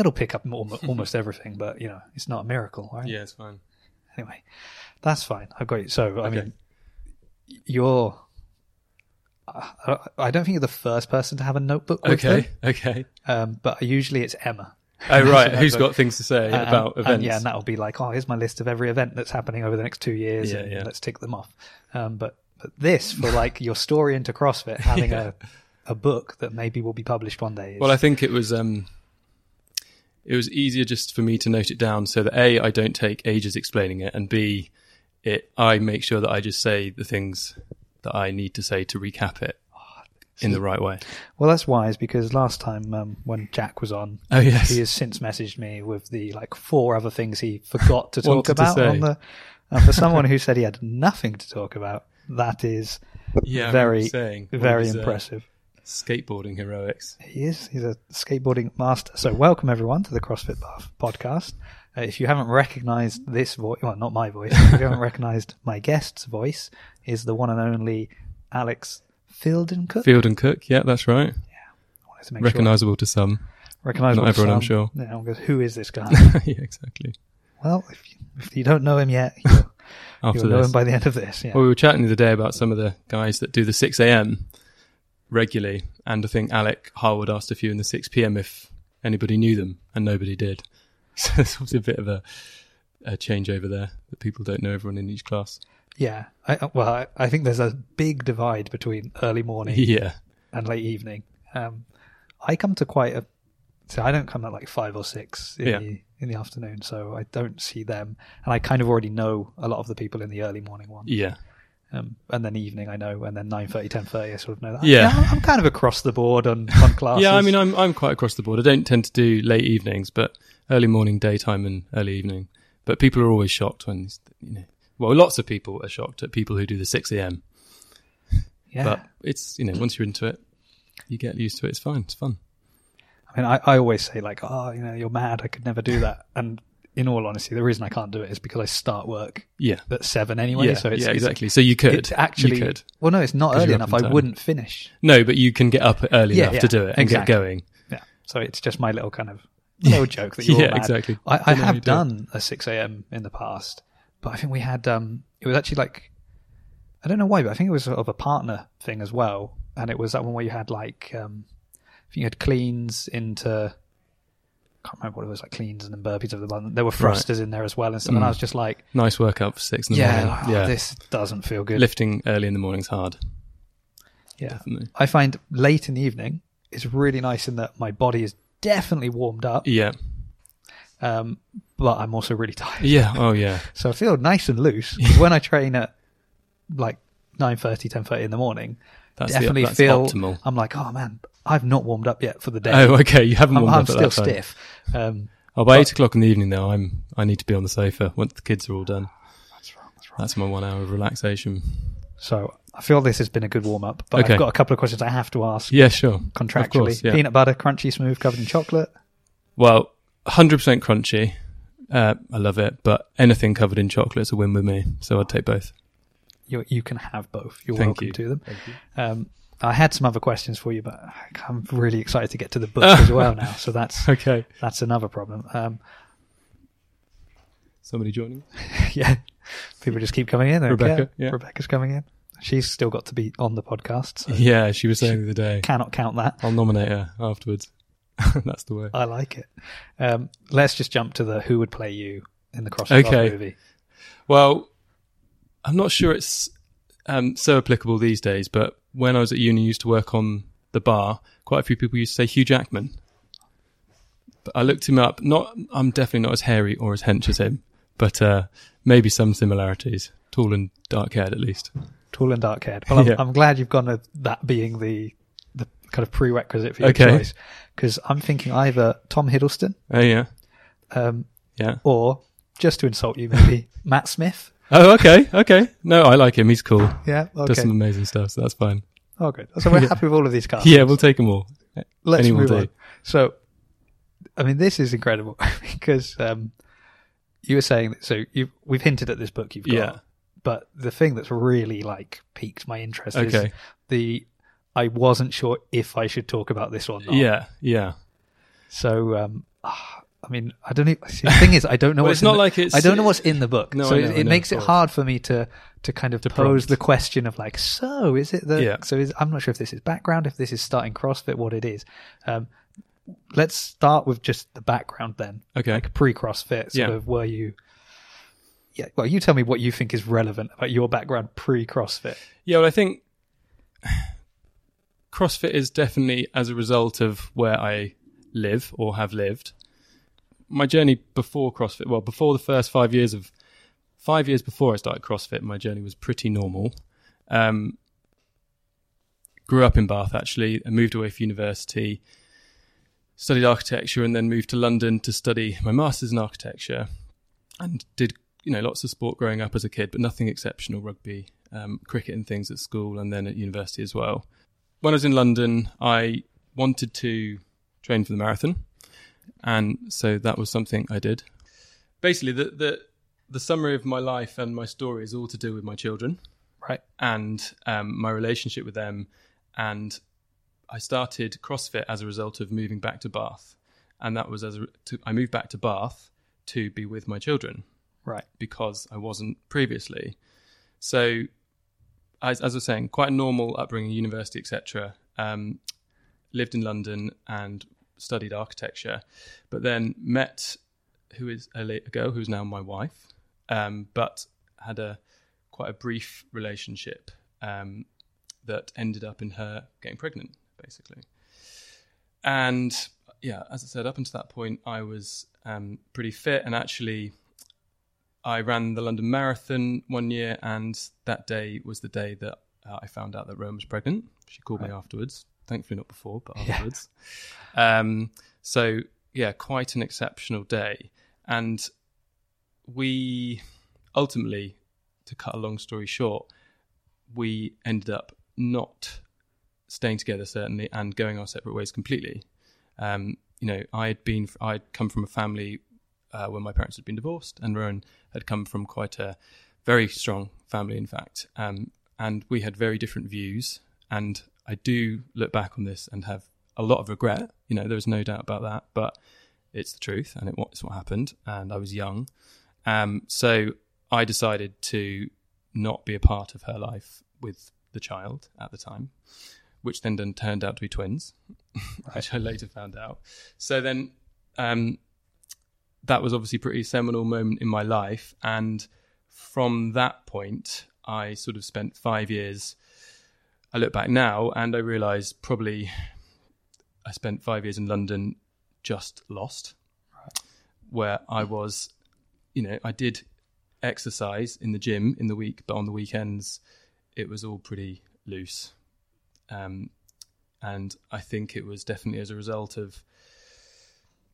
it'll pick up almost, almost everything, but you know, it's not a miracle, right? Yeah, it's fine. Anyway, that's fine. I've got you. So, I mean, you're. I I don't think you're the first person to have a notebook with Okay, them, okay. um, but usually it's Emma. Oh right, who's got things to say And- about and, events? yeah, and that'll be like, oh, here's my list of every event that's happening over the next two years, Yeah, and yeah. let's tick them off. Um, but but this for like your story into CrossFit, having Yeah. a a book that maybe will be published one day. Is, Well, I think it was um, it was easier just for me to note it down so that a I don't take ages explaining it, and b it I make sure that I just say the things that I need to say to recap it in the right way. well, that's wise because last time um, when Jack was on, Oh yes, he has since messaged me with the like four other things he forgot to talk Wanted to about on the. And for someone who said he had nothing to talk about, that is yeah, very, very impressive. Skateboarding heroics. He is. He's a skateboarding master. So, welcome everyone to the CrossFit Buff podcast. Uh, if you haven't recognised this voice, well, not my voice, if you haven't recognised my guest's voice, is the one and only Alex Feilden-Cook. Field and Cook, yeah, that's right. Yeah. to make Recognisable to some. Recognisable. not to everyone, I'm sure. Yeah, everyone goes, who is this guy? yeah, exactly. well, if you, if you don't know him yet, you'll, you'll know him by the end of this. Yeah. Well, we were chatting the other day about some of the guys that do the 6 a.m. regularly, and I think Alec Harwood asked a few in the 6 p.m. if anybody knew them, and nobody did. So there's obviously a bit of a, a changeover there that people don't know everyone in each class. Yeah. I, well, I, I think there's a big divide between early morning Yeah, and late evening. Um, I come to quite a, so I don't come at like five or six in Yeah. the in the afternoon, so I don't see them, and I kind of already know a lot of the people in the early morning one, yeah, um, and then evening I know, and then 9.30, 10.30 I sort of know that. Yeah. I'm, I'm kind of across the board on on classes. yeah. I mean, I'm I'm quite across the board. I don't tend to do late evenings, but early morning, daytime, and early evening. But people are always shocked when you know. Well, lots of people are shocked at people who do the 6 a.m. yeah. But it's you know once you're into it, you get used to it. It's fine. It's fun. I mean, I, I always say like, oh, you know, you're mad. I could never do that. And in all honesty, the reason I can't do it is because I start work Yeah. at seven anyway. yeah, so it's, yeah, exactly. So you could It's actually you could. well, no, it's not early enough. I wouldn't finish. No, but you can get up early Yeah, enough yeah, to do it and exactly. get going. Yeah. So it's just my little kind of little joke that you're yeah, exactly. I, I Don't know you have do done a six a.m. in the past, but I think we had um, it was actually like I don't know why, but I think it was sort of a partner thing as well, and it was that one where you had like um, I think you had cleans into. I can't remember what it was like cleans and then burpees of the one. There were Right. thrusters in there as well and stuff. And Mm. I was just like, Nice workout for six in the yeah, morning. like, oh, yeah, this doesn't feel good. lifting early in the morning morning's hard. yeah, Definitely. I find late in the evening is really nice in that my body is definitely warmed up, Yeah, um, but I'm also really tired. yeah. Oh, yeah. So I feel nice and loose. when I train at like 9.30, 10.30 in the morning, That's definitely the, that's feel, optimal. I'm like, oh man, I've not warmed up yet for the day. Oh, okay. You haven't I'm, warmed I'm up at still stiff. Um, Oh, by But- eight o'clock in the evening, though, I'm I need to be on the sofa once the kids are all done. that's wrong, that's wrong. That's my one hour of relaxation. So I feel this has been a good warm up, but Okay. I've got a couple of questions I have to ask Yeah, sure. contractually. Course, yeah. Peanut butter, crunchy, smooth, covered in chocolate. Well, 100% crunchy. Uh, I love it, but anything covered in chocolate is a win with me. So I'd take both. You, you can have both. You're Thank welcome you. to them. Thank you. Um, I had some other questions for you, but I'm really excited to get to the book as well now. So that's Okay. that's another problem. Um, Somebody joining? yeah, people just keep coming in. Rebecca, care. yeah. Rebecca's coming in. She's still got to be on the podcast. So Yeah, she was saying the other day. Cannot count that. I'll nominate her afterwards. That's the way. I like it. Um, let's just jump to the who would play you in the CrossFit Buff Okay. movie. Well, I'm not sure it's um, so applicable these days, but when I was at uni, I used to work on the bar. Quite a few people used to say Hugh Jackman. But I looked him up. Not, I'm definitely not as hairy or as hench as him, but uh, maybe some similarities. Tall and dark haired, at least. Tall and dark haired. Well, I'm, Yeah. I'm glad you've gone with that being the the kind of prerequisite for your Okay. choice. Because I'm thinking either Tom Hiddleston Oh yeah, um, yeah. or, just to insult you, maybe Matt Smith. Oh okay, okay. No, I like him. He's cool. Yeah. Does some amazing stuff, so that's fine. Oh, good. So we're Yeah. happy with all of these cards. Yeah, we'll take them all. Let's Any move do. on. So, I mean, this is incredible because um, you were saying that. So we've hinted at this book you've got, Yeah. but the thing that's really like piqued my interest is the. I wasn't sure if I should talk about this or not. Yeah, yeah. So um, ah, mean, I don't. Even, see, the thing is, I don't know. Well, what's it's not the- like it's- I don't know what's in the book, No, so know, it, it know, makes it hard for me to to kind of To pose prompt. the question of like, so is it the? Yeah. So is, I'm not sure if this is background, if this is starting CrossFit, what it is. Um, let's start with just the background then, Okay. like pre CrossFit. Sort Yeah. of were you? Yeah. Well, you tell me what you think is relevant about your background pre CrossFit. Yeah, well, I think CrossFit is definitely as a result of where I live or have lived. My journey before CrossFit, well, before the first five years of five years before I started CrossFit, my journey was pretty normal. Um, grew up in Bath actually, and moved away for university. Studied architecture and then moved to London to study my masters in architecture, and did you know lots of sport growing up as a kid, but nothing exceptional. Rugby, um, cricket, and things at school, and then at university as well. When I was in London, I wanted to train for the marathon, and so that was something I did. Basically, the the the summary of my life and my story is all to do with my children Right. and um, my relationship with them. And I started CrossFit as a result of moving back to Bath, and that was as a, to, I moved back to Bath to be with my children Right. because I wasn't previously. So, as, as I was saying, quite a normal upbringing, university, etc. Um, lived in London and studied architecture, but then met who is a, girl who's now my wife, um, but had a quite a brief relationship um, that ended up in her getting pregnant, basically. And yeah, as I said, up until that point, I was um, pretty fit, and actually, I ran the London Marathon one year, and that day was the day that uh, I found out that Rome was pregnant. She called me afterwards. Thankfully, not before, but Yeah. afterwards. Um, so yeah, quite an exceptional day, and we ultimately, to cut a long story short, we ended up not staying together certainly and going our separate ways completely. Um, you know, I had been, I'd come from a family uh, where my parents had been divorced, and Rowan had come from quite a very strong family, in fact. Um, and we had very different views. And I do look back on this and have a lot of regret. You know, there's no doubt about that, but it's the truth, and it, it's what happened. And I was young, um, so I decided to not be a part of her life with the child at the time, which then, then turned out to be twins, which I later found out. So then um, that was obviously a pretty seminal moment in my life. And from that point, I sort of spent five years. I look back now and I realize probably I spent five years in London just lost, where I was, you know, I did exercise in the gym in the week, but on the weekends it was all pretty loose. Um, and I think it was definitely as a result of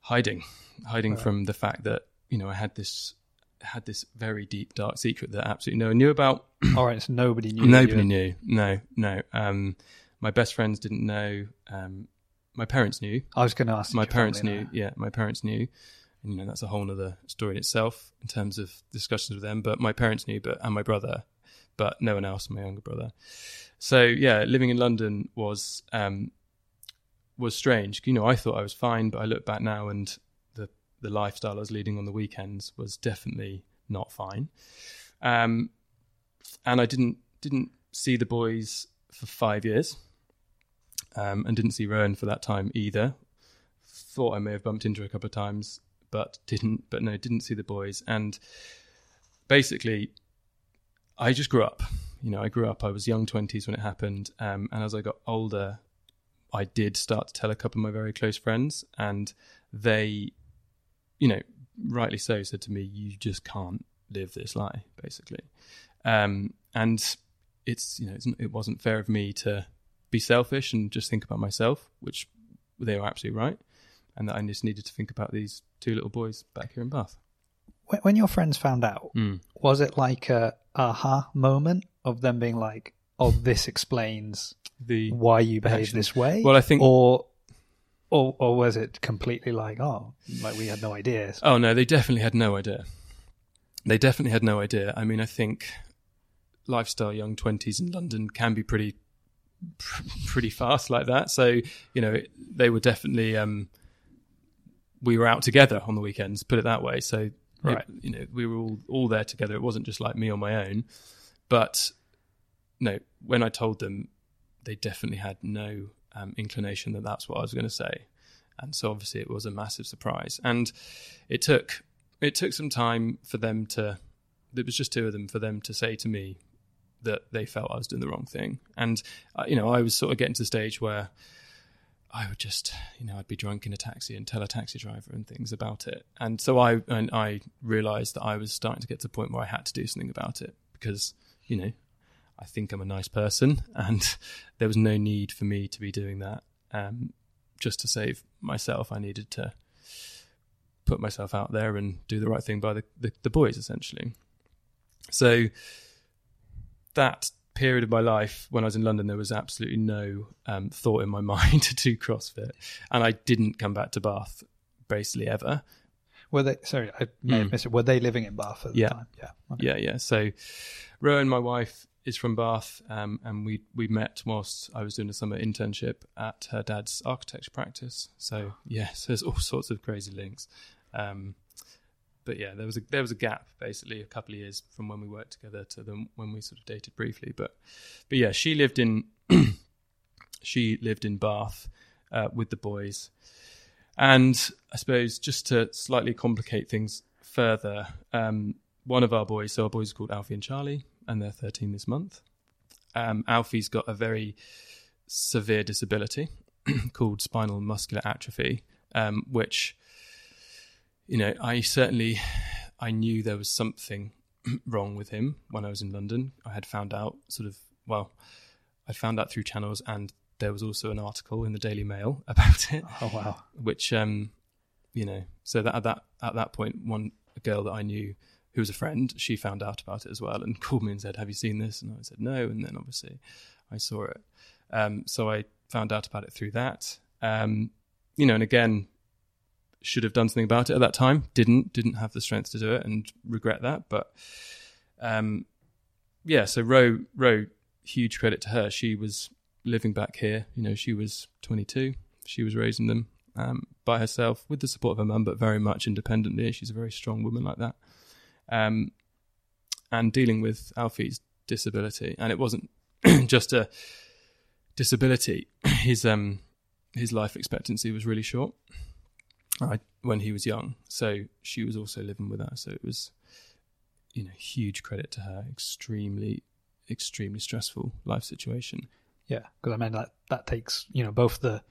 hiding, hiding Right. from the fact that you know I had this had this very deep dark secret that absolutely no one knew about. All right. So nobody knew. Nobody knew. No, no. Um, my best friends didn't know. Um, my parents knew. I was going to ask. My parents knew. Yeah, my parents knew. And, you know, that's a whole other story in itself in terms of discussions with them. But my parents knew, but and my brother, but no one else, my younger brother. So yeah, living in London was um, was strange. You know, I thought I was fine, but I look back now and the lifestyle I was leading on the weekends was definitely not fine. Um, and I didn't didn't see the boys for five years, um, and didn't see Rowan for that time either. Thought I may have bumped into her a couple of times, but didn't. But no, didn't see the boys. And basically, I just grew up. You know, I grew up. I was young twenties when it happened, um, and as I got older, I did start to tell a couple of my very close friends, and they, you know, rightly so, said to me, "You just can't live this lie," basically. Um, and it's you know, it's, it wasn't fair of me to be selfish and just think about myself, which they were absolutely right, and that I just needed to think about these two little boys back here in Bath. When, when your friends found out, Mm. was it like a aha moment of them being like, "Oh, this explains The why you behave Action. this way"? well, I think or, or, or was it completely like, "Oh, like we had no idea"? Oh no, they definitely had no idea. They definitely had no idea. I mean, I think lifestyle young twenties in London can be pretty pr- pretty fast like that. So you know, they were definitely um, we were out together on the weekends. Put it that way. So it- Right. you know, we were all all there together. It wasn't just like me on my own. But no, when I told them, they definitely had no um, inclination that that's what I was going to say, and so obviously it was a massive surprise. And it took it took some time for them to. There was just two of them for them to say to me that they felt I was doing the wrong thing, and uh, you know I was sort of getting to the stage where I would just, you know, I'd be drunk in a taxi and tell a taxi driver and things about it. And so I and I realized that I was starting to get to the point where I had to do something about it because, you know, I think I'm a nice person and there was no need for me to be doing that. Um, just to save myself, I needed to put myself out there and do the right thing by the, the, the boys, essentially. So that period of my life when I was in London, there was absolutely no um, thought in my mind to do CrossFit, and I didn't come back to Bath basically ever. Were they? Sorry, I may have Mm. missed it. Were they living in Bath at the Yeah. time? Yeah. Okay. Yeah, yeah. So Rowan, my wife, is from Bath, um, and we we met whilst I was doing a summer internship at her dad's architecture practice. So yes, there's all sorts of crazy links. Um, but yeah, there was a there was a gap basically a couple of years from when we worked together to the, when we sort of dated briefly. But but yeah, she lived in she lived in Bath uh, with the boys, and I suppose just to slightly complicate things further, um, one of our boys, so our boys are called Alfie and Charlie, and they're 13 this month. Um, Alfie's got a very severe disability called spinal muscular atrophy, um, which, you know, I certainly I knew there was something wrong with him when I was in London. I had found out sort of well, I found out through channels, and there was also an article in the Daily Mail about it Oh wow. which um you know so that at that at that point one girl that i knew who was a friend she found out about it as well and called me and said have you seen this? And i said no. And then obviously i saw it. Um so i found out about it through that. Um you know and again should have done something about it at that time. Didn't didn't have the strength to do it and regret that. But um yeah so ro ro huge credit to her. She was living back here. You know she was 22 she was raising them um, by herself with the support of her mum, but very much independently. She's a very strong woman like that. Um, and dealing with Alfie's disability, and it wasn't just a disability. His um, his life expectancy was really short uh, when he was young, so she was also living with us. So it was, you know, huge credit to her. Extremely, extremely stressful life situation. Yeah, because I mean that that takes you know both the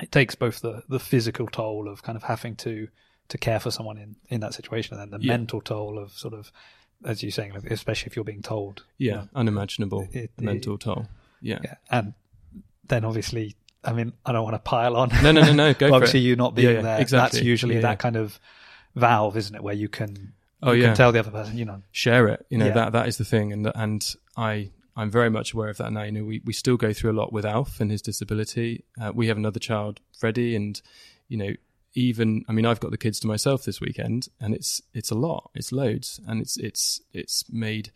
it takes both the the physical toll of kind of having to to care for someone in in that situation, and then the Yeah. mental toll of sort of as you're saying, especially if you're being told. you Yeah, know, unimaginable it- it- mental toll. Yeah. yeah, and then obviously, I mean, I don't want to pile on. No, no, no, no. Go obviously, it. you not being Yeah, yeah, there, exactly. that's usually Yeah, that kind of valve, isn't it, where you can Oh you yeah. can tell the other person, you know, share it. You know that that is the thing, and and I I'm very much aware of that now. You know, we we still go through a lot with Alf and his disability. Uh, we have another child, Freddie, and you know even I mean I've got the kids to myself this weekend, and it's it's a lot, it's loads, and it's it's it's made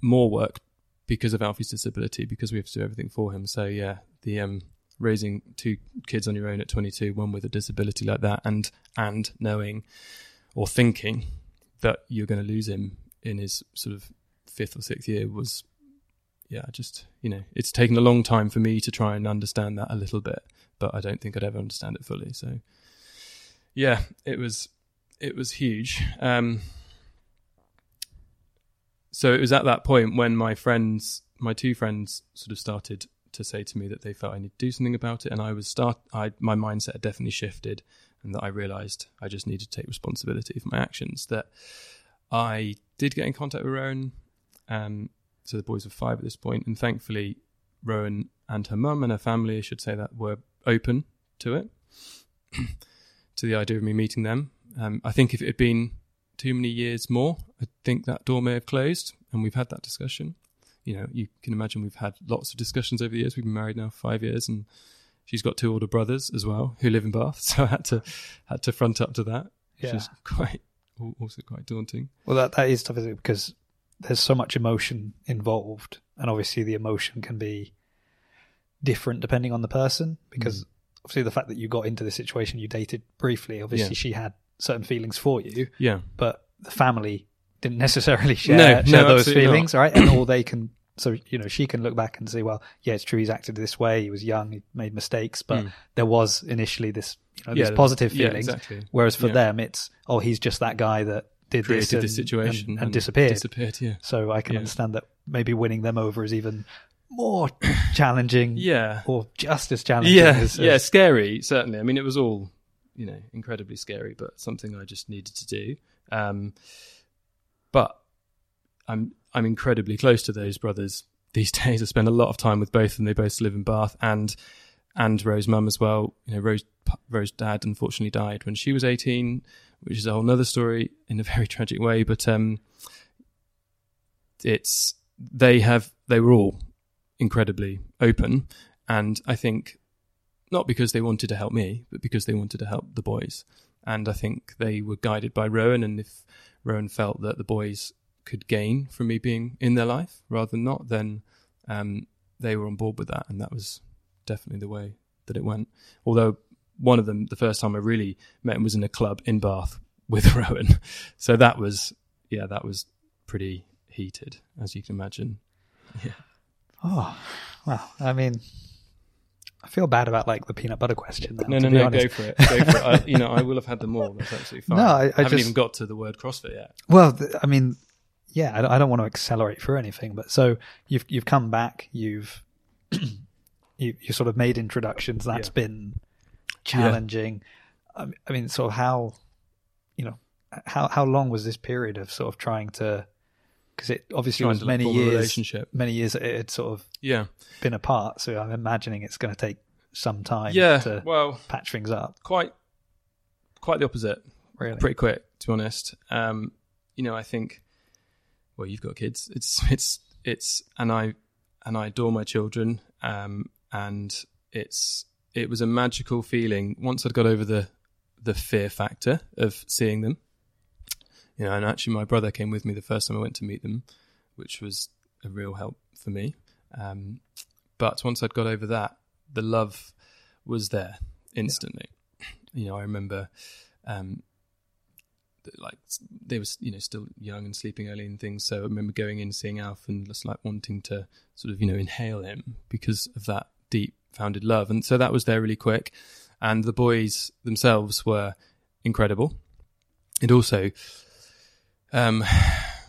more work because of Alfie's disability because we have to do everything for him. So yeah, the um raising two kids on your own at 22, one with a disability like that, and and knowing or thinking that you're going to lose him in his sort of fifth or sixth year was yeah just you know it's taken a long time for me to try and understand that a little bit but i don't think i'd ever understand it fully so yeah it was it was huge um so it was at that point when my friends my two friends sort of started to say to me that they felt i need to do something about it and i was start i my mindset had definitely shifted and that I realised I just needed to take responsibility for my actions. That I did get in contact with Rowan. Um, so the boys were five at this point, and thankfully, Rowan and her mum and her family, I should say that, were open to it, to the idea of me meeting them. Um, I think if it had been too many years more, I think that door may have closed, and we've had that discussion. You know, you can imagine we've had lots of discussions over the years. We've been married now five years, and she's got two older brothers as well who live in Bath, so I had to had to front up to that, which Yeah. is quite also quite daunting. Well, that that is tough isn't it? because there's so much emotion involved, and obviously the emotion can be different depending on the person. Because obviously the fact that you got into the situation you dated briefly. Obviously, Yeah. she had certain feelings for you, Yeah. but the family didn't necessarily share, No, share no, those feelings, right? And all they can, so you know, she can look back and say, well, yeah, it's true, he's acted this way, he was young, he made mistakes, but Mm. there was initially this, you know, Yeah, these the- positive yeah, feelings. exactly. Whereas for Yeah. them, it's oh, he's just that guy that did Created this, and, this situation and, and disappeared. Disappeared. Yeah. so I can Yeah. understand that maybe winning them over is even more challenging, Yeah. or just as challenging. Yeah. as, yeah. Scary. Certainly. I mean, it was all you know incredibly scary, but something I just needed to do. Um, but I'm I'm incredibly close to those brothers these days. I spend a lot of time with both of them. They both live in Bath, and and Ro's mum as well. You know, Rose Ro's dad unfortunately died when she was 18, which is a whole nother story in a very tragic way. But um, it's they have they were all incredibly open, and I think not because they wanted to help me, but because they wanted to help the boys. And I think they were guided by Rowan, and if Rowan felt that the boys could gain from me being in their life rather than not, then um, they were on board with that, and that was definitely the way that it went. Although one of them, the first time I really met him was in a club in Bath with Rowan, so that was yeah, that was pretty heated, as you can imagine. Yeah, oh, well, I mean, I feel bad about like the peanut butter question. Now, no, no, no, honest. go for it. Go for it. I, you know, I will have had them all. That's absolutely fine. No, I- I haven't just- even got to the word CrossFit yet. Well, th- I mean, yeah, I don't, I don't want to accelerate through anything, but so you've you've come back, you've you you sort of made introductions. That's Yeah. been challenging. I mean, sort of how you know how how long was this period of sort of trying to because it obviously was many years relationship. many years it had sort of Yeah, been apart. So I'm imagining it's going to take some time yeah. to Well, patch things up. quite, quite the opposite. Really, Pretty quick, to be honest. Um, you know, I think. Well, you've got kids. It's it's it's, and I and I adore my children. Um, and it's it was a magical feeling once I'd got over the the fear factor of seeing them. You know, and actually, my brother came with me the first time I went to meet them, which was a real help for me. Um, but once I'd got over that, the love was there instantly. You know, I remember, um, like they were, you know still young and sleeping early and things. So I remember going in seeing Alf and just like wanting to sort of you know inhale him because of that deep founded love. And so that was there really quick. And the boys themselves were incredible. It also um,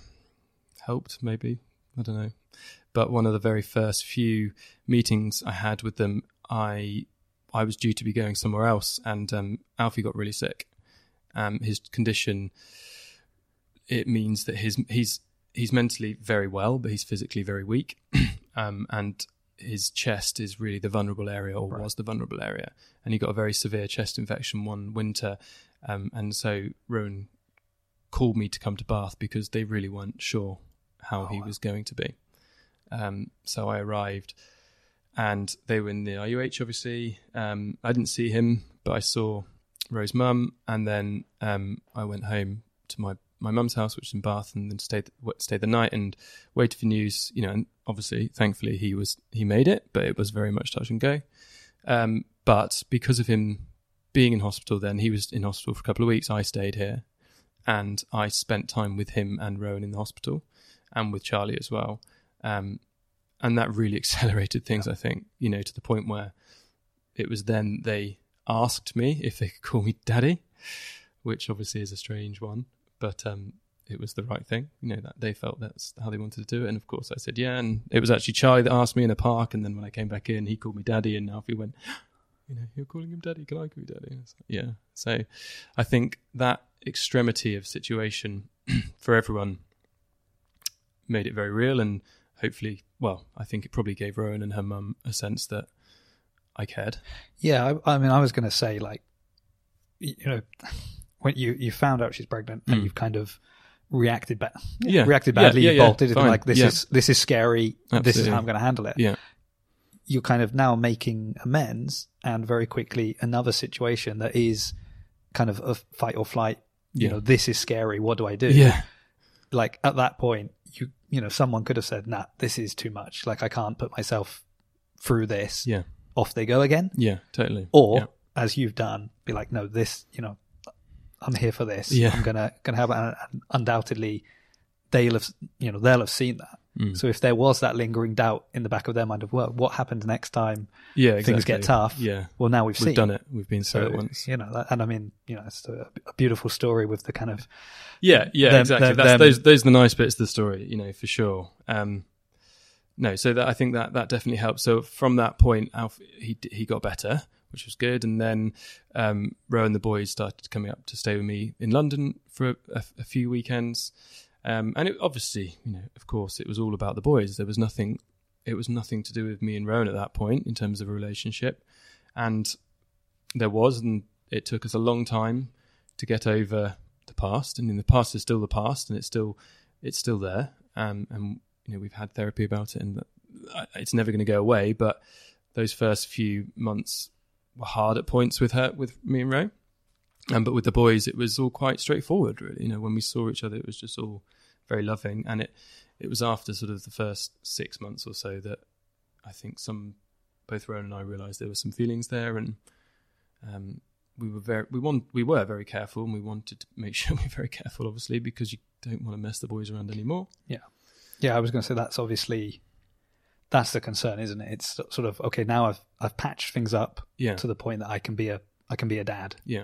helped, maybe. I don't know. But one of the very first few meetings I had with them, I I was due to be going somewhere else, and um, Alfie got really sick. Um, his condition it means that his he's he's mentally very well, but he's physically very weak, um, and his chest is really the vulnerable area, or was the vulnerable area, and he got a very severe chest infection one winter, um, and so Rowan called me to come to Bath because they really weren't sure how he was going to be. Um, so I arrived, and they were in the RUH. Obviously, um, I didn't see him, but I saw Rose's mum, and then um, I went home to my my mum's house, which is in Bath, and then stayed stayed the night and waited for news. You know, and obviously, thankfully, he was he made it, but it was very much touch and go. Um, but because of him being in hospital, then he was in hospital for a couple of weeks. I stayed here, and I spent time with him and Rowan in the hospital, and with Charlie as well. Um, and that really accelerated things, I think, you know, to the point where it was then they asked me if they could call me daddy, which obviously is a strange one, but um, it was the right thing. You know, that they felt that's how they wanted to do it. And of course I said, yeah. And it was actually Charlie that asked me in the park. And then when I came back in, he called me daddy. And Alfie went, you know, you're calling him daddy. Can I call you daddy? Like, yeah. So I think that extremity of situation for everyone made it very real and hopefully, well, I think it probably gave Rowan and her mum a sense that I cared. Yeah, I, I mean, I was going to say like, you know, when you you found out she's pregnant and Mm. you've kind of reacted bad, Yeah. reacted badly, yeah, you yeah, bolted, and like this Yeah. is this is scary. This is how I'm going to handle it. Yeah. You're kind of now making amends, and very quickly another situation that is kind of a fight or flight. You Yeah. know, this is scary. What do I do? Yeah. Like at that point, you you know, someone could have said, "Nah, this is too much. Like I can't put myself through this." Yeah. off they go again. Yeah, totally. Or Yeah. as you've done, be like, no, this, you know, I'm here for this. Yeah. I'm gonna gonna have." And undoubtedly, they'll have, you know, they'll have seen that. Mm. So if there was that lingering doubt in the back of their mind of, well, what happens next time yeah, exactly. things get tough? Yeah, Well, now we've, we've seen. done it. We've been through So it once. you know, and I mean, you know, it's a, a beautiful story with the kind of Yeah, yeah, them- exactly. them- That's, them- those those are the nice bits of the story, you know, for sure. Um, no, so that I think that that definitely helps. So from that point, Alf he he got better, which was good, and then um, Ro and the boys started coming up to stay with me in London for a, a, a few weekends, um, and it, obviously, you know, of course, it was all about the boys. There was nothing, it was nothing to do with me and Rowan at that point in terms of a relationship, and there was, and it took us a long time to get over the past. and in the past is still the past, and it's still it's still there. Um, and you know we've had therapy about it, and it's never going to go away. But those first few months were hard at points with her, with me and Ray. Um, but with the boys, it was all quite straightforward, really. You know, when we saw each other, it was just all very loving. And it it was after sort of the first six months or so that I think some both Rowan and I realised there were some feelings there, and um, we were very we want we were very careful, and we wanted to make sure we were very careful, obviously, because you don't want to mess the boys around anymore. Yeah, yeah, I was going to say that's obviously that's the concern, isn't it? It's sort of okay. Now I've I've patched things up Yeah, to the point that I can be a I can be a dad. yeah,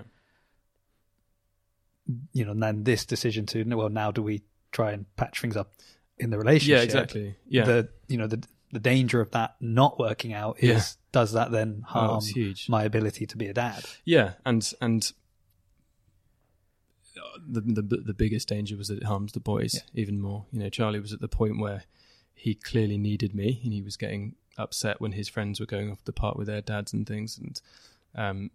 You know, and then this decision to well, now do we try and patch things up in the relationship? yeah, exactly. Yeah, The you know the the danger of that not working out is Yeah. does that then oh, harm huge. my ability to be a dad? Yeah, and and the, the the biggest danger was that it harms the boys Yeah. even more. You know, Charlie was at the point where he clearly needed me, and he was getting upset when his friends were going off the park with their dads and things, and um,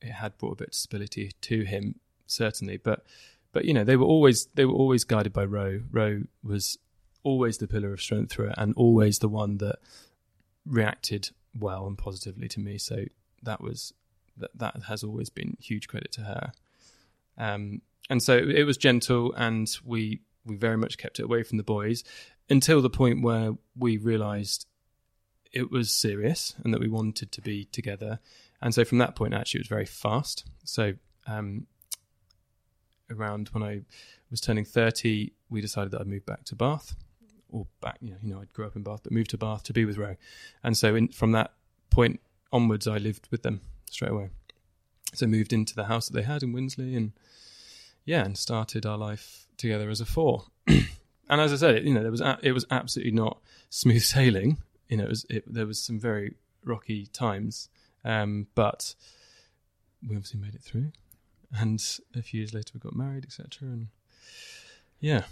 it had brought a bit of stability to him, certainly. But but you know, they were always they were always guided by Ro. Ro was always the pillar of strength through it, and always the one that reacted well and positively to me. So that was that that has always been huge credit to her. Um, and so it was gentle, and we we very much kept it away from the boys until the point where we realised it was serious and that we wanted to be together. And so from that point, actually, it was very fast. So um, around when I was turning thirty, we decided that I'd move back to Bath, or back, you know, you know, I'd grew up in Bath, but moved to Bath to be with Ro. And so in, from that point onwards, I lived with them straight away. So moved into the house that they had in Winsley, and yeah, and started our life together as a four. and as I said, you know, there was a, it was absolutely not smooth sailing. You know, it was it, there was some very rocky times, um, but we obviously made it through. And a few years later, we got married, etc. And yeah,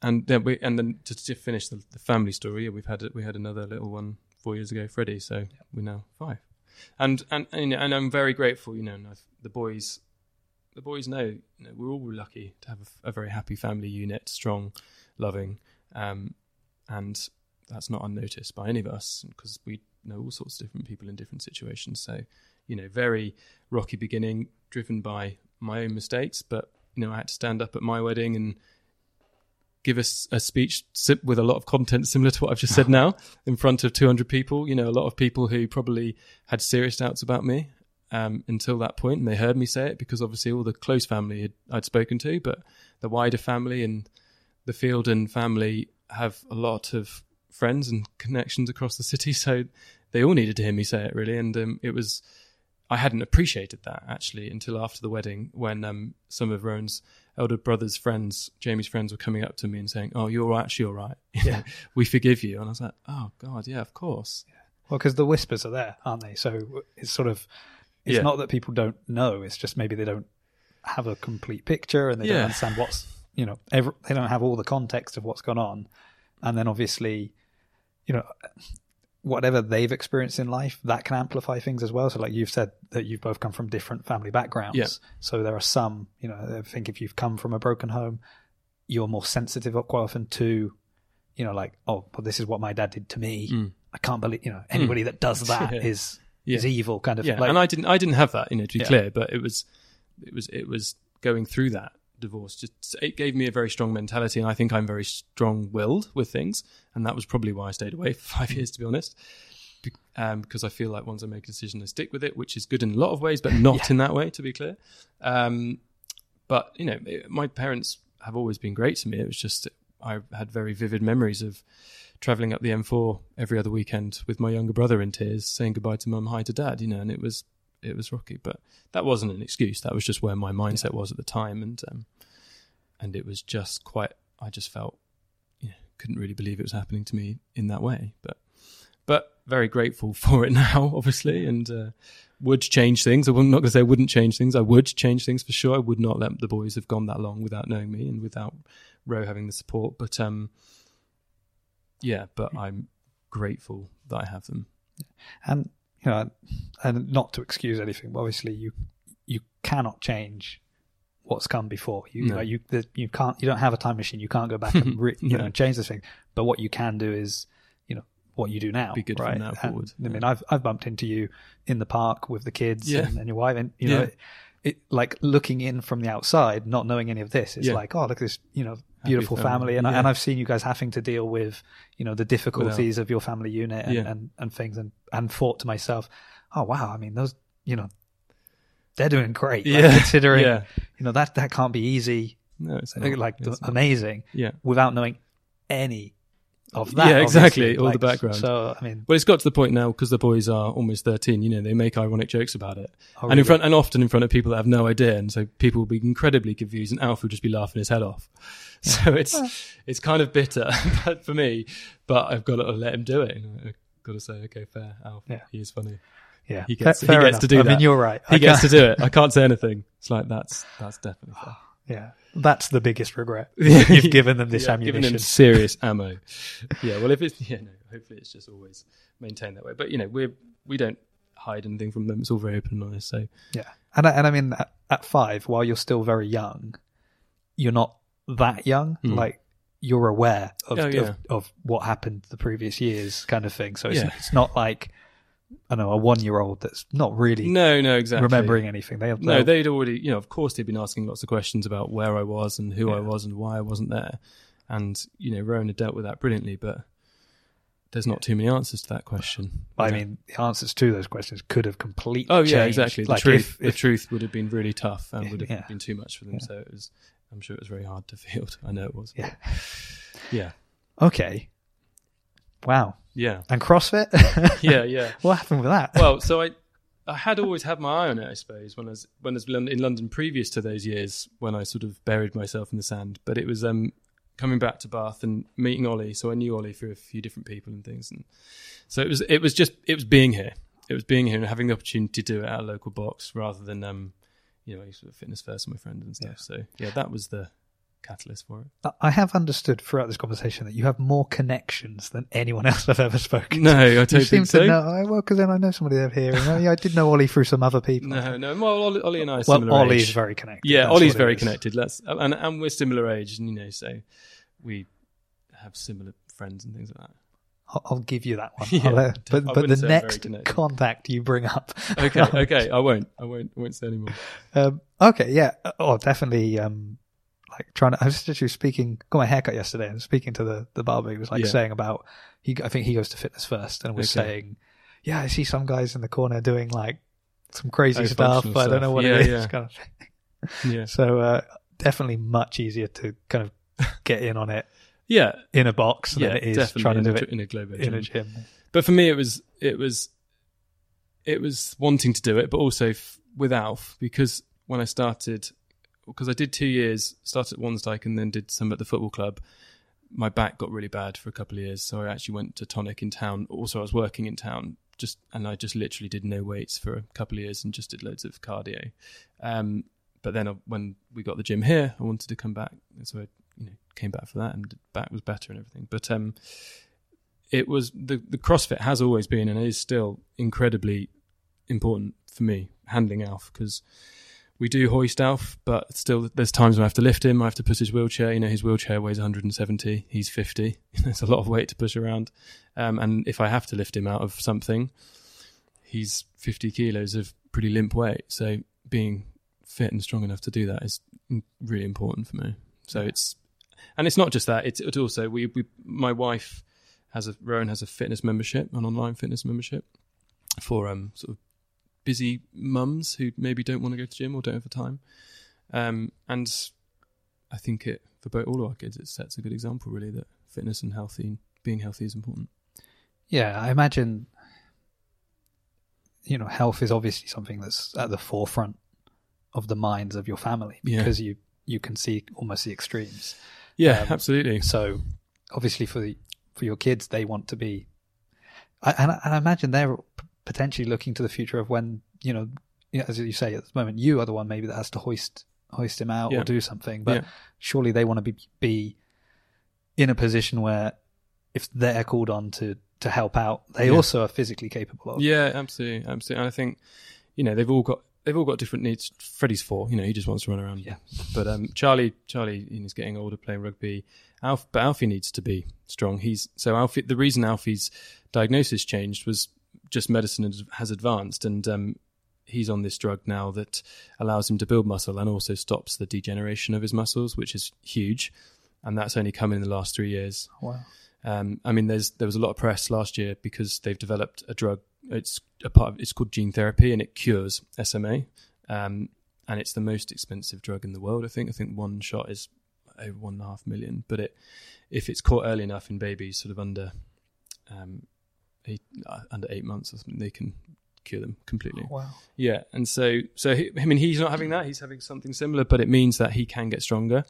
and then we and then to, to finish the, the family story, yeah, we've had we had another little one four years ago, Freddie. So we're now five, and and and, you know, and I'm very grateful. You know, and I've, the boys, the boys know, you know we're all lucky to have a, a very happy family unit, strong, loving, um, and that's not unnoticed by any of us because we know all sorts of different people in different situations. So you know, very rocky beginning, driven by my own mistakes, but you know, I had to stand up at my wedding and give us a speech with a lot of content similar to what I've just said now in front of 200 people. You know, a lot of people who probably had serious doubts about me um, until that point, and they heard me say it because obviously all the close family had, I'd spoken to, but the wider family and the field and family have a lot of friends and connections across the city, so they all needed to hear me say it really, and um, it was. I hadn't appreciated that actually until after the wedding when um, some of Rowan's elder brother's friends, Jamie's friends, were coming up to me and saying, "Oh, you're actually all right. Yeah. we forgive you." And I was like, "Oh God, yeah, of course." Well, because the whispers are there, aren't they? So it's sort of it's Yeah. not that people don't know; it's just maybe they don't have a complete picture and they don't understand what's you know every, they don't have all the context of what's gone on, and then obviously, you know, whatever they've experienced in life that can amplify things as well. So, like you've said that you've both come from different family backgrounds, Yeah. so there are some, you know, I think if you've come from a broken home, you're more sensitive quite often to, you know, like oh, well, this is what my dad did to me. Mm. I can't believe you know anybody that does that is Yeah. is evil kind of yeah, like and I didn't. I didn't have that, you know, to be Yeah. clear. But it was, it was, it was going through that divorce. Just it gave me a very strong mentality, and I think I'm very strong-willed with things, and that was probably why I stayed away for five years, to be honest. be- um, because I feel like once I make a decision, I stick with it, which is good in a lot of ways, but not in that way, to be clear. Um, but you know, it- my parents have always been great to me. It was just I had very vivid memories of traveling up the M4 every other weekend with my younger brother in tears, saying goodbye to mum, hi to dad. You know, and it was it was rocky, but that wasn't an excuse. That was just where my mindset was at the time, and um, and it was just quite. I just felt, you know, couldn't really believe it was happening to me in that way, but but very grateful for it now, obviously, and uh, would change things. I'm not going to say I wouldn't change things. I would change things for sure. I would not let the boys have gone that long without knowing me and without Ro having the support. But um, yeah, but I'm grateful that I have them. and you know, and not to excuse anything, but obviously you you cannot change what's come before. You No. like, you the, you can't you don't have a time machine. You can't go back and re, you No. know change this thing. But what you can do is you know what you do now. Be good from right? now And, forward. I mean, I've I've bumped into you in the park with the kids Yeah. and, and your wife, and you Yeah. know. It, it, like looking in from the outside, not knowing any of this, it's Yeah. like, oh, look at this, you know, beautiful family. family, and, I, and I've seen you guys having to deal with, you know, the difficulties of your family unit and, Yeah. and, and things, and and thought to myself, oh wow, I mean those, you know, they're doing great, like, Yeah. considering, Yeah. you know, that that can't be easy, No, it's like, not. like It's not. amazing, Yeah. without knowing any of that. Yeah, exactly, all the background. So I mean, Well, it's got to the point now because the boys are almost thirteen. You know, they make ironic jokes about it, oh, and in front, and often in front of people that have no idea, and so people will be incredibly confused, and Alf will just be laughing his head off. So it's it's kind of bitter but for me, but I've got to let him do it. I've got to say, okay, fair, Alf, Yeah. he is funny. yeah, he gets- Fa- he fair gets enough. to do it. I mean, you're right. He I gets to do it. I can't say anything. It's like that's that's definitely fair. Yeah, that's the biggest regret. You've given them this Yeah, ammunition. Giving him serious ammo. Yeah, well, if it's yeah, no, hopefully it's just always maintained that way. But you know, we're we don't hide anything from them. It's all very open and honest. So Yeah, and I, and I mean at, at five, while you're still very young, you're not that young. Hmm. Like you're aware of, Oh, yeah. of of what happened the previous years, kind of thing. So it's Yeah. it's not like I know a one year old that's not really no, no, exactly. remembering anything. They No, they'd already, you know, of course, they'd been asking lots of questions about where I was and who I was and why I wasn't there. And, you know, Rowan had dealt with that brilliantly, but there's not too many answers to that question. I Yeah. mean, the answers to those questions could have completely. oh, yeah, changed. exactly. The Like truth, if, the truth would have been really tough and would have Yeah. been too much for them. Yeah. So it was, I'm sure it was very hard to field. I know it was. yeah. Yeah. Okay. Wow. Yeah. And CrossFit. Yeah. Yeah. what happened with that? well, so I, I had always had my eye on it, I suppose, when I was when I was in London previous to those years when I sort of buried myself in the sand. But it was um, coming back to Bath and meeting Ollie, so I knew Ollie through a few different people and things, and so it was it was just it was being here, it was being here and having the opportunity to do it at a local box rather than um, you know, sort of fitness first with my friend and stuff. Yeah. So yeah, that was the catalyst for it. I have understood throughout this conversation that you have more connections than anyone else I've ever spoken No, I to. don't You seem think so. to know. Well, because then I know somebody over here. And, oh, yeah, I did know Ollie through some other people. No, no. Well, Ollie, and I are well, similar Ollie's age. very connected. Yeah, That's Ollie's very is. connected. Let's and and we're similar age, and you know, so we have similar friends and things like that. I'll, give you that one. Yeah, uh, but but the say I'm very next contact you bring up. Okay, okay, I won't, I won't, I won't say anymore. Um, okay, yeah. Oh, definitely. Um, like trying to. I was literally speaking. Got my haircut yesterday, and speaking to the the barber. He was like Yeah. saying about. He, I think he goes to fitness first, and was Okay. saying, "Yeah, I see some guys in the corner doing like some crazy Oh, stuff. functional I don't know what Yeah, it is." yeah. Kind of thing. Yeah, So uh, definitely much easier to kind of get in on it yeah, in a box yeah. than it is trying to do a, it in a globe in a gym. gym. But for me, it was it was it was wanting to do it, but also f- with Alf because when I started, because I did two years, started at Wansdyke and then did some at the football club. My back got really bad for a couple of years, so I actually went to tonic in town. Also, I was working in town, just and I just literally did no weights for a couple of years and just did loads of cardio. Um, but then I, when we got the gym here, I wanted to come back, so I you know came back for that, and back was better and everything. But um, it was the the CrossFit has always been and is still incredibly important for me handling Alf because we do hoist Alf, but still there's times when I have to lift him. I have to push his wheelchair. You know, his wheelchair weighs 170. He's 50. there's a lot of weight to push around. Um, and if I have to lift him out of something, he's 50 kilos of pretty limp weight. So being fit and strong enough to do that is really important for me. So it's and it's not just that. It's, it's also we, we my wife has a Rowan has a fitness membership, an online fitness membership for um sort of busy mums who maybe don't want to go to the gym or don't have the time. Um, and I think it for both all of our kids, it sets a good example really that fitness and healthy, being healthy is important. Yeah, I imagine. You know, health is obviously something that's at the forefront of the minds of your family Yeah. because you you can see almost the extremes. Yeah, Um, absolutely. So obviously for the for your kids, they want to be, I, and, I- and I imagine they're potentially looking to the future of when you know, as you say at the moment, you are the one maybe that has to hoist hoist him out Yeah. or do something, but Yeah. surely they want to be be in a position where if they're called on to to help out, they Yeah. also are physically capable of. Yeah, absolutely, absolutely. And I think you know they've all got they've all got different needs. Freddie's four, you know, he just wants to run around. Yeah. But um, Charlie, Charlie, he's getting older, playing rugby. Alf, but Alfie needs to be strong. He's so Alfie. The reason Alfie's diagnosis changed was just medicine has- advanced, and um, he's on this drug now that allows him to build muscle and also stops the degeneration of his muscles, which is huge. And that's only come in the last three years. Wow. Um, I mean, there's there was a lot of press last year because they've developed a drug. It's a part of it's called gene therapy, and it cures SMA. Um, and it's the most expensive drug in the world. I think. I think one shot is over one and a half million. But it, if it's caught early enough in babies, sort of under, um, eight, uh, under eight months or something, they can cure them completely. Wow. Yeah, and so so he, I mean he's not having that; he's having something similar, but it means that he can get stronger.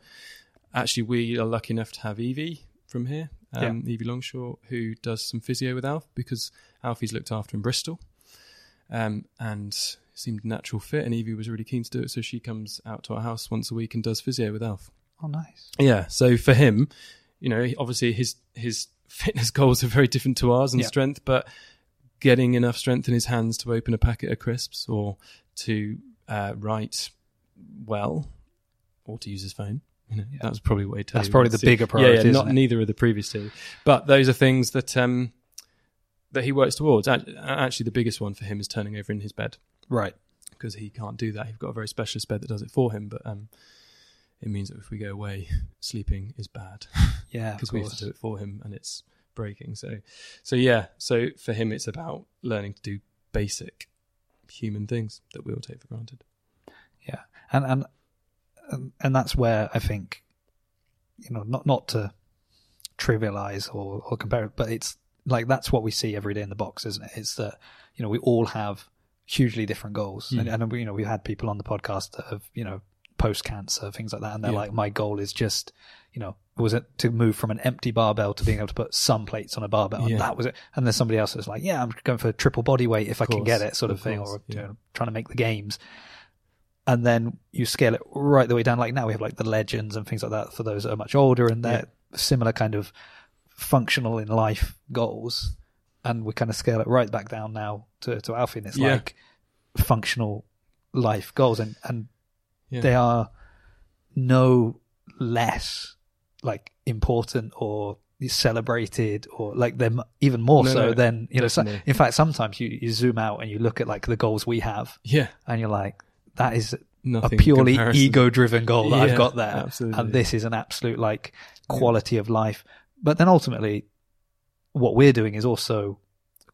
Actually, we are lucky enough to have Evie from here, um, Evie Longshore, who does some physio with Alf because Alfie's looked after in Bristol, um, and seemed a natural fit, and Evie was really keen to do it, so she comes out to our house once a week and does physio with Alf. Oh, nice. Yeah. So for him, you know, obviously his his fitness goals are very different to ours and Yeah. strength, but getting enough strength in his hands to open a packet of crisps or to uh, write well or to use his phone. You know, Yeah. that was probably what he That's probably the So- bigger priority, yeah isn't not it? neither of the previous two, but those are things that um, that he works towards. Actually, the biggest one for him is turning over in his bed Right. because he can't do that. He's got a very specialist bed that does it for him, but um, it means that if we go away, sleeping is bad Yeah. Because we have to do it for him, and it's breaking. So, so yeah. So for him, it's about learning to do basic human things that we all take for granted. Yeah, and and and, and that's where I think, you know, not not to trivialize or, or compare it, but it's like that's what we see every day in the box, isn't it? It's that you know we all have hugely different goals, Hmm. and, and you know we had people on the podcast that have you know post cancer things like that, and they're Yeah. like, my goal is just you know was it to move from an empty barbell to being able to put some plates on a barbell, and that was it. And there's somebody else that's like, yeah, I'm going for triple body weight if I can get it, sort of, of thing, course, or you know, trying to make the games and then you scale it right the way down. Like now we have like the legends and things like that for those that are much older and they're similar kind of functional in life goals. And we kind of scale it right back down now to, to Alfie and it's Yeah. like functional life goals and, and Yeah. they are no less like important or celebrated or like they're even more No, so no, than you know so, in fact sometimes you, you zoom out and you look at like the goals we have Yeah, and you're like that is nothing. a purely ego driven goal that I've got there. absolutely. And this is an absolute like quality of life. But then ultimately what we're doing is also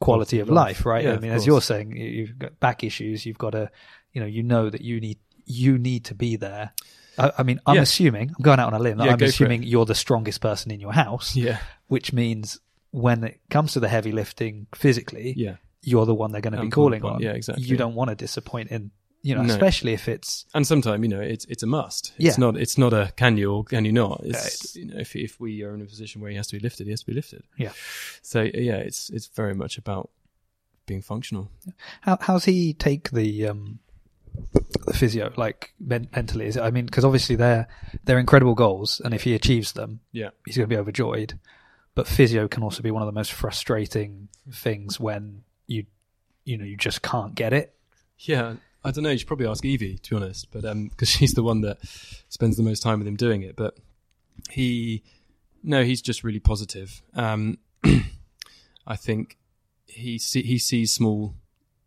quality of life, right? Yeah, I mean, as you're saying, you- you've got back issues, you've got to, you know, you know that you need, you need to be there. I, I mean, I'm Yeah. assuming, I'm going out on a limb, Yeah, I'm assuming you're the strongest person in your house, Yeah, which means when it comes to the heavy lifting physically, yeah, you're the one they're going to be calling on. Yeah, exactly. You don't want to disappoint in, you know, No. especially if it's, and sometimes you know it's it's a must. Yeah. It's not it's not a can you or can you not. It's, it's- you know if if we are in a position where he has to be lifted, he has to be lifted. Yeah. So yeah, it's it's very much about being functional. How how's he take the um the physio like men- mentally? Is it? I mean, because obviously they're they're incredible goals, and if he achieves them, Yeah. he's going to be overjoyed. But physio can also be one of the most frustrating things when you you know you just can't get it. Yeah, I don't know. You should probably ask Evie, to be honest, but um because she's the one that spends the most time with him doing it. But he, no, he's just really positive. Um, I think he see, he sees small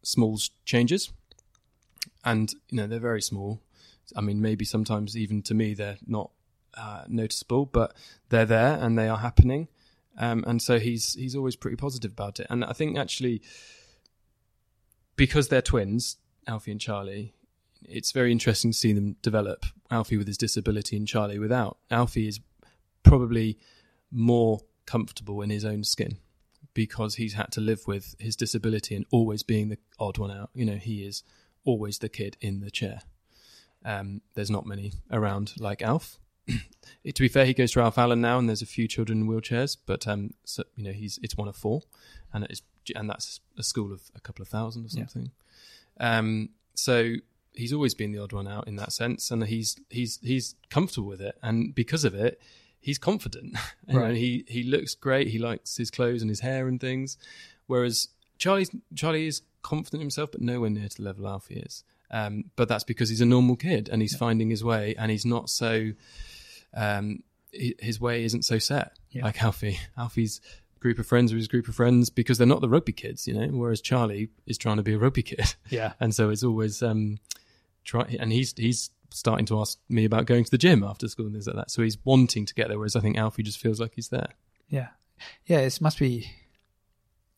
small changes, and you know they're very small. I mean, maybe sometimes even to me they're not uh, noticeable, but they're there and they are happening. um, and so he's he's always pretty positive about it. And I think actually, because they're twins, Alfie and Charlie, it's very interesting to see them develop. Alfie with his disability and Charlie without. Alfie is probably more comfortable in his own skin because he's had to live with his disability and always being the odd one out. You know, he is always the kid in the chair. Um, there's not many around like Alf. to be fair, he goes to Ralph Allen now, and there's a few children in wheelchairs, but um, so, you know, he's it's one of four, and it's and that's a school of a couple of thousand or Yeah. something. Um, so he's always been the odd one out in that sense, and he's he's he's comfortable with it, and because of it, he's confident. You know, Right. he he looks great. He likes his clothes and his hair and things, whereas Charlie's Charlie is confident in himself, but nowhere near to the level Alfie is. Um, but that's because he's a normal kid and he's finding his way, and he's not so. Um, his way isn't so set Yeah. like Alfie. Alfie's group of friends are his group of friends because they're not the rugby kids, you know. Whereas Charlie is trying to be a rugby kid, Yeah. and so it's always um, try. And he's he's starting to ask me about going to the gym after school and things like that. So he's wanting to get there, whereas I think Alfie just feels like he's there. Yeah. Yeah, it must be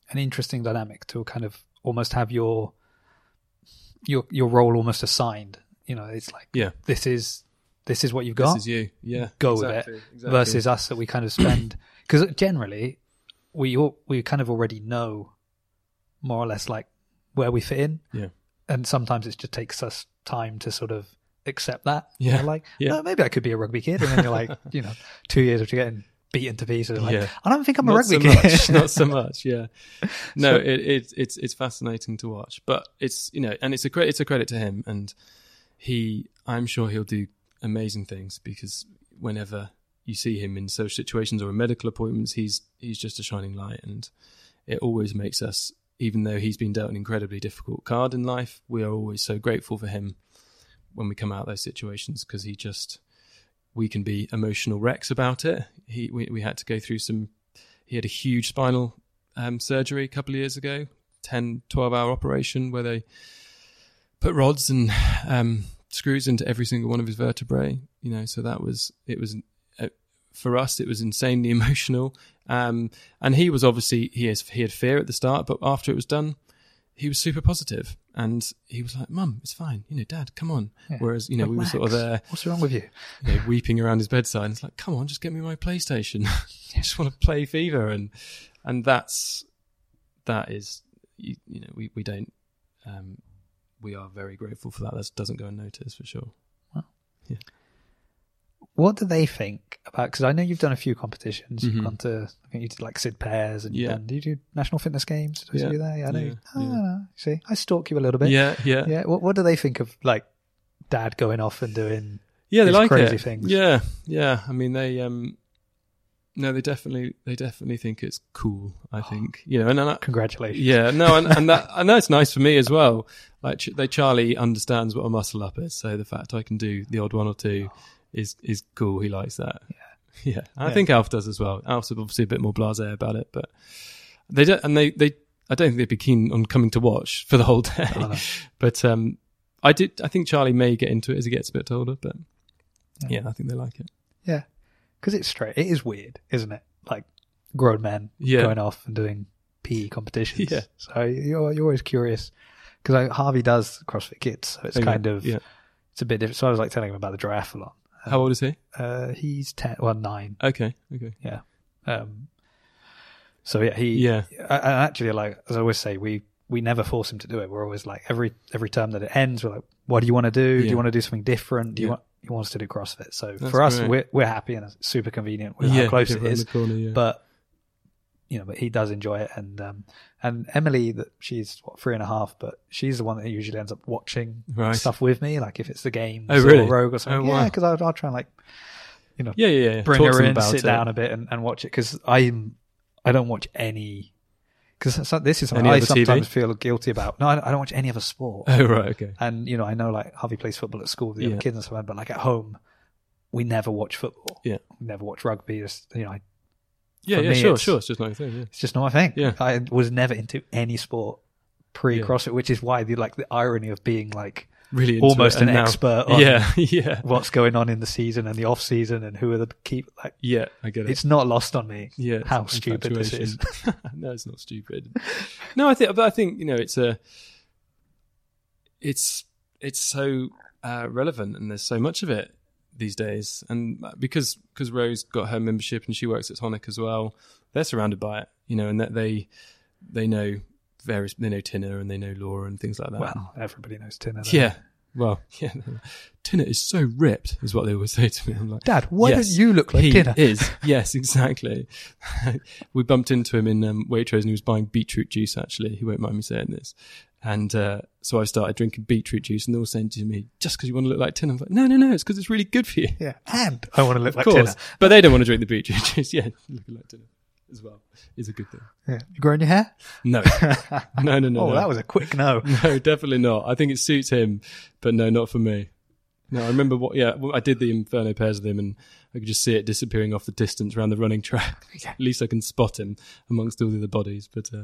an interesting dynamic to kind of almost have your your your role almost assigned. You know, it's like Yeah. this is this is what you've got This is you, yeah. Go with it, exactly, exactly. versus us that we kind of spend because generally we all, we kind of already know more or less like where we fit in. Yeah. And sometimes it just takes us time to sort of accept that. Yeah. You're like, Yeah. "Oh, maybe I could be a rugby kid. And then you're like, you know, two years after getting beaten to pieces, like, Yeah. I don't think I'm a not rugby so kid. much, not so much. Yeah, no, it, it, it's it's fascinating to watch, but it's you know, and it's a credit it's a credit to him, and he, I'm sure he'll do amazing things because whenever you see him in social situations or in medical appointments, he's he's just a shining light, and it always makes us, even though he's been dealt an incredibly difficult card in life, we are always so grateful for him when we come out of those situations because he just we can be emotional wrecks about it. He we, we had to go through some. He had a huge spinal um, surgery a couple of years ago, 10, 12 hour operation where they put rods and um, screws into every single one of his vertebrae. You know, so that was it was uh, for us. It was insanely emotional. Um, and he was obviously he has he had fear at the start, but after it was done, he was super positive and he was like, "Mum, it's fine. You know, Dad, come on." Yeah. Whereas you know we were sort of there What's wrong with you? you know, weeping around his bedside. And it's like, come on, just get me my PlayStation. I just want to play FIFA, and and that's that is you, you know we we don't um, we are very grateful for that. That doesn't go unnoticed for sure. What do they think about? Because I know you've done a few competitions. You've Mhm. gone to, I think you did like Sid Pairs, and you've Yeah. done, do you do National Fitness Games? Did I see Yeah. you there? Yeah, I know. Yeah. Ah, Yeah. See, I stalk you a little bit. Yeah, yeah, yeah. What, what do they think of like dad going off and doing? Yeah, they like crazy it. things. Yeah, yeah. I mean, they um, no, they definitely they definitely think it's cool. I think you know, and, and I, Congratulations. Yeah, no, and, and that I know it's nice for me as well. Like they Charlie understands what a muscle up is, so the fact I can do the odd one or two is is cool. He likes that. Yeah, yeah. I Yeah. think Alf does as well. Alf's obviously a bit more blasé about it, but they don't, and they they I don't think they'd be keen on coming to watch for the whole day. No. But um, I did. I think Charlie may get into it as he gets a bit older, but Yeah. yeah, I think they like it. Yeah. Because it's straight. It is weird, isn't it? Like grown men Yeah. going off and doing PE competitions. Yeah. So you're, you're always curious. Because Harvey does CrossFit Kids, so it's Okay, kind of, yeah. it's a bit different. So I was like telling him about the triathlon. How old is he? Uh, he's 10, well, 9. Okay, okay. Yeah. Um, so yeah, he, Yeah. I- and actually, like as I always say, we we never force him to do it. We're always like every every term that it ends, we're like, "What do you want to do? Do Yeah. you want to do something different? Do you Yeah. want you want us to do CrossFit?" So That's for us, great. we're we're happy and it's super convenient with yeah, how close it the corner, yeah. But you know, but he does enjoy it, and um, and Emily, that she's what three and a half, but she's the one that usually ends up watching Right. stuff with me, like if it's the game, Oh, really? or Rogue or something. Oh, wow. Yeah, because I'll, I'll try and like you know yeah, yeah, yeah. bring Talk her in, sit it. down a bit, and, and watch it because I'm I don't watch any because this is something Any I other TV? sometimes feel guilty about. No, I, I don't watch any other sport. Oh right, okay. and you know, I know like Harvey plays football at school with the Yeah. other kids and stuff, but like at home, we never watch football. Yeah. we never watch rugby. Just you know, I, Yeah, For yeah, me, sure, it's- sure. It's just not a thing. Yeah. it's just not my thing. Yeah. I was never into any sport pre Yeah. CrossFit, which is why the like the irony of being like really almost an now- expert on Yeah, yeah, what's going on in the season and the off season and who are the keep. Like, yeah. I get it. it's not lost on me. yeah, how stupid this is. no, it's not stupid. No, I think, but I think you know, it's a, it's it's so uh, relevant, and there's so much of it these days. And uh, because because Ro's got her membership and she works at Tonic as well, they're surrounded by it, you know, and that they they know various they know Tina and they know Laura and things like that. Well, everybody knows Tina. don't yeah. Well, yeah. Tina is so ripped, is what they always say to me. I'm like. Dad, why Yes, don't you look like he Tina? is. Yes, exactly. we bumped into him in um, Waitrose and he was buying beetroot juice, actually. He won't mind me saying this. And uh, so I started drinking beetroot juice and they were saying to me, just because you want to look like Tina. I'm like, no, no, no, it's because it's really good for you. Yeah, and I want to look Of like course. Tina. But they don't want to drink the beetroot juice. Yeah, looking like Tina as well is a good thing. Yeah. You growing your hair? No, no, no, no. oh, no. that was a quick no. No, definitely not. I think it suits him, but no, not for me. No, I remember what. Yeah, I did the Inferno pairs with him, and I could just see it disappearing off the distance around the running track. At least I can spot him amongst all the other bodies. But uh,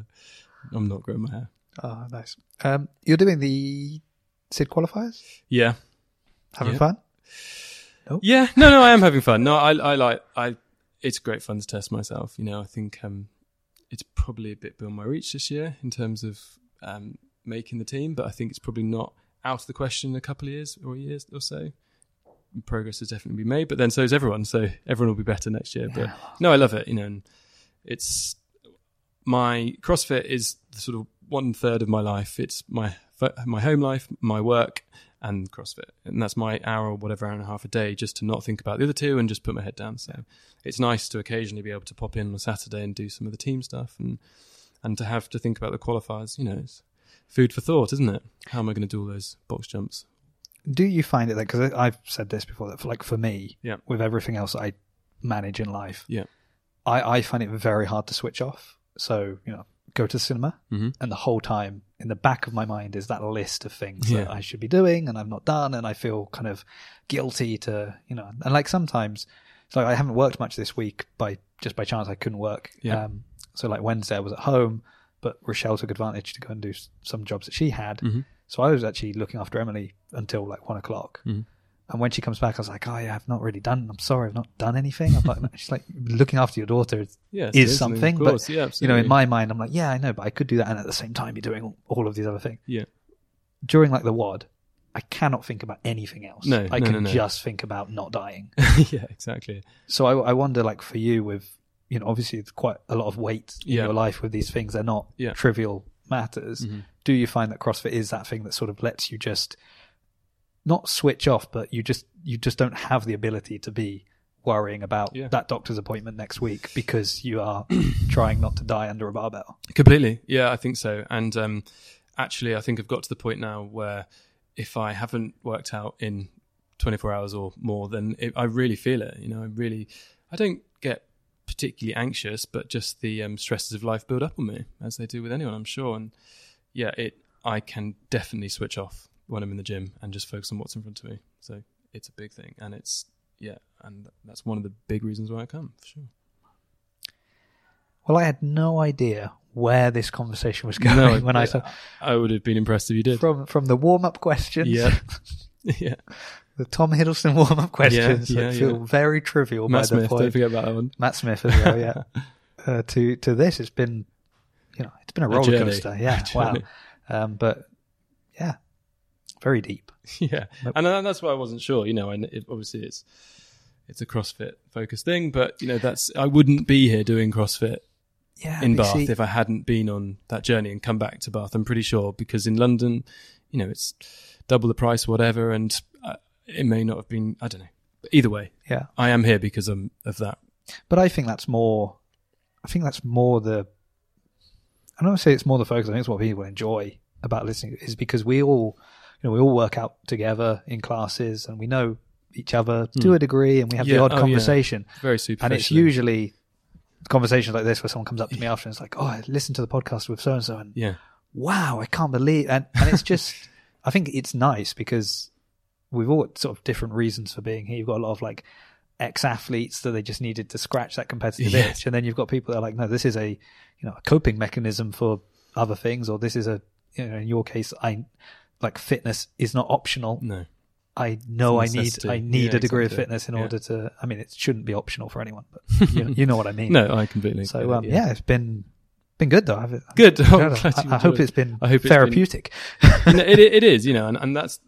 I'm not growing my hair. Oh, nice. Um, you're doing the Sid qualifiers? Yeah, Having Yeah. fun? yeah. No, no, I am having fun. No, I, I like. I. It's great fun to test myself. You know, I think um, it's probably a bit beyond my reach this year in terms of um, making the team, but I think it's probably not out of the question in a couple of years or years or so. Progress has definitely been made, but then so is everyone. So everyone will be better next year. But no, I love it. You know, and it's my CrossFit is the sort of one third of my life. It's my my home life, my work, and CrossFit, and that's my hour or whatever hour and a half a day just to not think about the other two and just put my head down. So it's nice to occasionally be able to pop in on a Saturday and do some of the team stuff, and and to have to think about the qualifiers. You know, it's food for thought, isn't it? How am I going to do all those box jumps? Do you find it that, because I've said this before, that for, like for me, Yeah. with everything else I manage in life, Yeah. I, I find it very hard to switch off. So, you know, go to the cinema, Mhm. and the whole time in the back of my mind is that list of things Yeah. that I should be doing and I've not done, and I feel kind of guilty to, you know, and like sometimes, it's like I haven't worked much this week by just by chance I couldn't work. Yeah. Um, so like Wednesday I was at home, but Rochelle took advantage to go and do some jobs that she had. Mhm. So I was actually looking after Emily until like one o'clock. Mhm. And when she comes back, I was like, "Oh yeah, I've not really done. I'm sorry, I've not done anything." I'm like, she's like, "Looking after your daughter is, Yes, is something." Of But yeah, you know, in my mind, I'm like, "Yeah, I know, but I could do that, and at the same time, be doing all- of these other things." yeah, During like the WOD, I cannot think about anything else. No, I no, can no, just think about not dying. yeah, exactly. So I, I wonder, like for you, with you know, obviously it's quite a lot of weight in Yeah. your life with these things. They're not Yeah. trivial matters. Mhm. Do you find that CrossFit is that thing that sort of lets you just not switch off, but you just you just don't have the ability to be worrying about Yeah. that doctor's appointment next week because you are trying not to die under a barbell. Completely. Yeah, I think so. And um, actually, I think I've got to the point now where if I haven't worked out in 24 hours or more, then it, I really feel it. You know, I really, I don't get particularly anxious, but just the um, stresses of life build up on me as they do with anyone, I'm sure. And yeah, it, I can definitely switch off when I'm in the gym and just focus on what's in front of me. So it's a big thing. And it's, yeah, and that's one of the big reasons why I come, for sure. Well, I had no idea where this conversation was going No, when I I- saw I would have been impressed if you did. from from the warm up questions. Yeah. yeah. the Tom Hiddleston warm up questions yeah, that feel yeah. very trivial Matt by Smith, the don't forget about that one. Matt Smith as well, yeah. uh, to to this, it's been you know it's been a roller journey. coaster. Yeah, wow. Um, but yeah, very deep. yeah, Nope. and uh, that's why I wasn't sure. You know, and it, obviously it's it's a CrossFit focused thing, but you know, that's I wouldn't be here doing CrossFit Yeah, in Bath see- if I hadn't been on that journey and come back to Bath. I'm pretty sure because in London, you know, it's double the price, whatever, and uh, it may not have been. I don't know. But either way, yeah, I am here because I'm of that. but I think that's more. I think that's more the. I don't want to say it's more the focus. I think it's what people enjoy about listening is because we all, you know, we all work out together in classes and we know each other to a degree and we have the Hmm. Odd oh, yeah. conversation. Very super. and it's usually conversations like this where someone comes up to me after and it's like, "Oh, I listened to the podcast with so and so, and yeah, wow, I can't believe." And and it's just, I think it's nice because we've all got sort of different reasons for being here. You've got a lot of like ex-athletes that they just needed to scratch that competitive Yeah. itch, and then you've got people that are like, "No, this is a you know a coping mechanism for other things," or this is a you know in your case, I like fitness is not optional. No. I know I need. I need Yeah, a degree of fitness in Yeah. order to. I mean, it shouldn't be optional for anyone, but you, you know what I mean. No, I completely. So um, yeah. it's been been good though. I've, Good. Oh, I, you I hope it's been I hope it's been- therapeutic. No, it, it is, you know, and, and that's.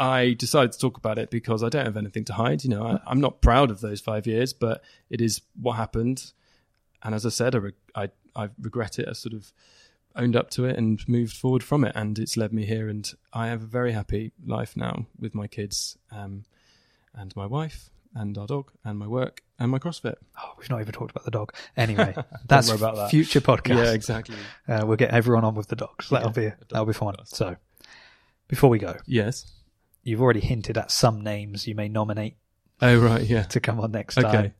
I decided to talk about it because I don't have anything to hide. You know, I, I'm not proud of those five years, but it is what happened. And as I said, I, re- I, I regret it. I sort of owned up to it and moved forward from it, and it's led me here. And I have a very happy life now with my kids, um, and my wife, and our dog, and my work, and my CrossFit. Oh, we've not even talked about the dog. Anyway, that's that. future podcast. Yeah, exactly. Uh, we'll get everyone on with the dogs. That'll Yeah, be that'll be fun. podcast. So, before we go, Yes. you've already hinted at some names you may nominate Oh right, yeah. to come on next Okay. time.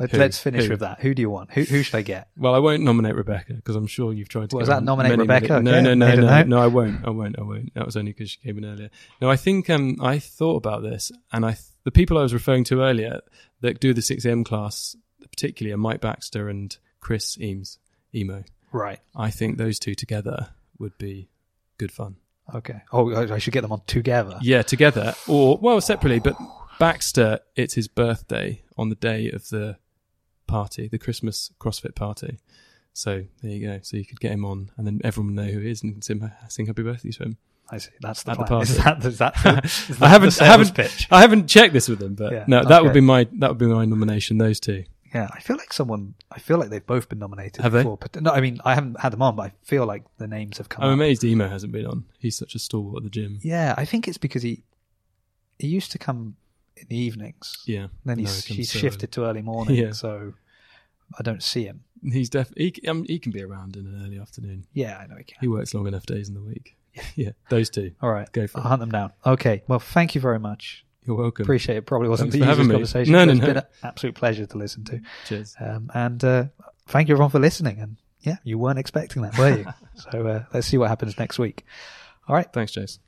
Let's, let's finish Who? with that. Who do you want? Who who should I get? Well, I won't nominate Rebecca because I'm sure you've tried to. Was that nominate Rebecca? Okay, no, no, made no, no, no. I won't. I won't. I won't. That was only because she came in earlier. No, I think um, I thought about this, and I th- the people I was referring to earlier that do the six am class, particularly, are Mike Baxter and Chris Eames, emo. Right. I think those two together would be good fun. Okay. Oh, I should get them on together. Yeah, together or well separately. But Baxter, it's his birthday on the day of the party, the Christmas CrossFit party. So there you go. So you could get him on, and then everyone will know who he is and sing, sing happy birthday to him. I see. That's the At the plan. is party. that, is that, the, is that I haven't, the I haven't, pitch? I haven't checked this with him, but Yeah, no, that would be my that would be my nomination. Those two. Yeah, I feel like someone. I feel like they've both been nominated Have they? But no, I mean, I haven't had them on, but I feel like the names have come. I'm up. amazed Emo hasn't been on. He's such a stalwart at the gym. Yeah, I think it's because he he used to come in the evenings. Yeah. Then he's he comes he's shifted to early morning, Yeah. so I don't see him. He's def. He, um, he can be around in an early afternoon. Yeah, I know he can. He works long enough days in the week. Yeah, those two. All right, Go for I'll it. hunt them down. Okay, well, thank you very much. You're welcome. Appreciate it. Probably wasn't Thanks the easiest conversation. No, but no, it's no. been an absolute pleasure to listen to. Cheers. Um, and uh, thank you everyone for listening. And yeah, you weren't expecting that, were you? so uh, let's see what happens next week. All right. Thanks, Jace.